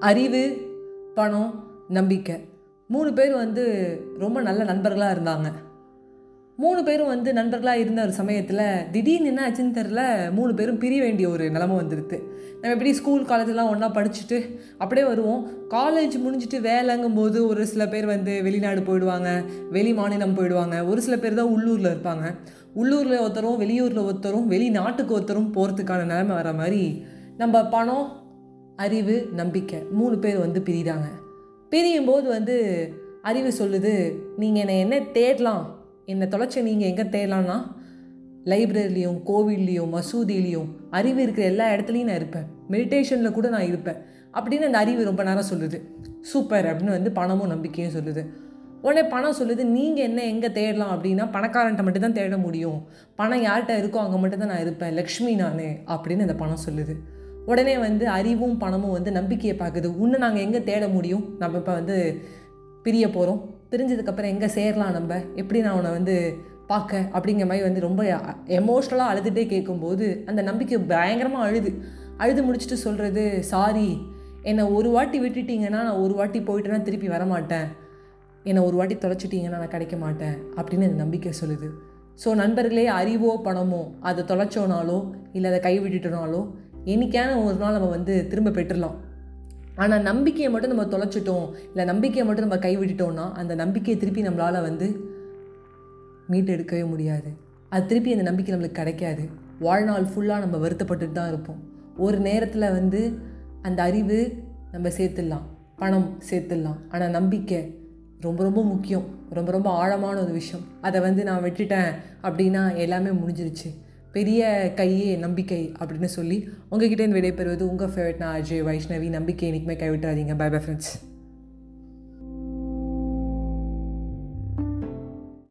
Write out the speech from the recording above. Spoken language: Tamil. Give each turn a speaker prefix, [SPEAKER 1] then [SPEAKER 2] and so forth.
[SPEAKER 1] அறிவு பணம் நம்பிக்கை. மூணு பேர் வந்து ரொம்ப நல்ல நண்பர்களாக இருந்தாங்க. மூணு பேரும் வந்து நண்பர்களாக இருந்த ஒரு சமயத்தில் திடீர்னு என்ன ஆச்சுன்னு தெரில மூணு பேரும் பிரிய வேண்டிய ஒரு நிலமை வந்துடுது நம்ம எப்படி ஸ்கூல் காலேஜெலாம் ஒன்றா படிச்சுட்டு அப்படியே வருவோம். காலேஜ் முடிஞ்சுட்டு வேலைங்கும் போது ஒரு சில பேர் வந்து வெளிநாடு போயிடுவாங்க வெளி மாநிலம் போயிடுவாங்க. ஒரு சில பேர் தான் உள்ளூரில் இருப்பாங்க. உள்ளூரில் ஒருத்தரும் வெளியூரில் ஒருத்தரும் வெளிநாட்டுக்கு ஒருத்தரும் போகிறதுக்கான நிலைமை வர மாதிரி நம்ம பணம் அறிவு நம்பிக்கை மூணு பேர் வந்து பிரிகிறாங்க பிரியும் போது வந்து அறிவு சொல்லுது நீங்கள் என்னை என்ன தேடலாம்? என்னை தொலைச்ச நீங்கள் எங்கே தேடலாம்னா? லைப்ரரிலையும் கோவில்லையும் மசூதியிலையும் அறிவு இருக்கிற எல்லா இடத்துலையும் நான் இருப்பேன். மெடிடேஷனில் கூட நான் இருப்பேன். அப்படின்னு அந்த அறிவு ரொம்ப நேரம் சொல்லுது. சூப்பர் அப்படின்னு வந்து பணமும் நம்பிக்கையும் சொல்லுது. உடனே பணம் சொல்லுது நீங்கள் என்ன எங்கே தேடலாம்? அப்படின்னா பணக்காரன்ட்ட மட்டும் தான் தேட முடியும். பணம் யார்கிட்ட இருக்கோ அங்கே மட்டும் தான் நான் இருப்பேன். லக்ஷ்மி நான் அப்படின்னு அந்த பணம் சொல்லுது. உடனே வந்து அறிவும் பணமும் வந்து நம்பிக்கையை பார்க்குது. உன்னை நாங்கள் எங்கே தேட முடியும்? நம்ம இப்போ வந்து பிரிய போகிறோம் பிரிஞ்சதுக்கப்புறம் எங்கே சேரலாம் நம்ம? எப்படி நான் உன்னை வந்து பார்க்க? அப்படிங்கிற மாதிரி வந்து ரொம்ப எமோஷ்னலாக அழுதுகிட்டே கேட்கும்போது அந்த நம்பிக்கை பயங்கரமாக அழுது. அழுது முடிச்சுட்டு சொல்கிறது சாரி என்னை ஒரு வாட்டி விட்டுட்டீங்கன்னா நான் ஒரு வாட்டி போயிட்டேன்னா திருப்பி வரமாட்டேன். என்னை ஒரு வாட்டி தொலைச்சிட்டிங்கன்னா நான் கிடைக்க மாட்டேன். அப்படின்னு அந்த நம்பிக்கை சொல்லுது. ஸோ நண்பர்களே அறிவோ பணமோ அதை தொலைச்சோனாலோ இல்லை அதை கைவிட்டுட்டோனாலோ என்னைக்கான ஒரு நாள் நம்ம வந்து திரும்ப பெற்றுடலாம். ஆனால் நம்பிக்கையை மட்டும் நம்ம தொலைச்சிட்டோம் இல்லை நம்பிக்கையை மட்டும் நம்ம கைவிட்டுட்டோம்னா அந்த நம்பிக்கையை திருப்பி நம்மளால் வந்து மீட்டு எடுக்கவே முடியாது. அது திருப்பி அந்த நம்பிக்கை நம்மளுக்கு கிடைக்காது. வாழ்நாள் ஃபுல்லாக நம்ம வருத்தப்பட்டுட்டு தான் இருப்போம். ஒரு நேரத்தில் வந்து அந்த அறிவு நம்ம சேர்த்துடலாம். பணம் சேர்த்துடலாம். ஆனால் நம்பிக்கை ரொம்ப ரொம்ப முக்கியம். ரொம்ப ரொம்ப ஆழமான ஒரு விஷயம். அதை வந்து நான் விட்டுட்டேன் அப்படின்னா எல்லாமே முடிஞ்சிருச்சு. பெரிய கையே நம்பிக்கை அப்படின்னு சொல்லி உங்ககிட்ட இருந்து விடைபெறுவது உங்கள் ஃபேவரட் நான் அஜய் வைஷ்ணவி. நம்பிக்கை என்றைக்குமே கைவிட்டுறாதீங்க. By bye friends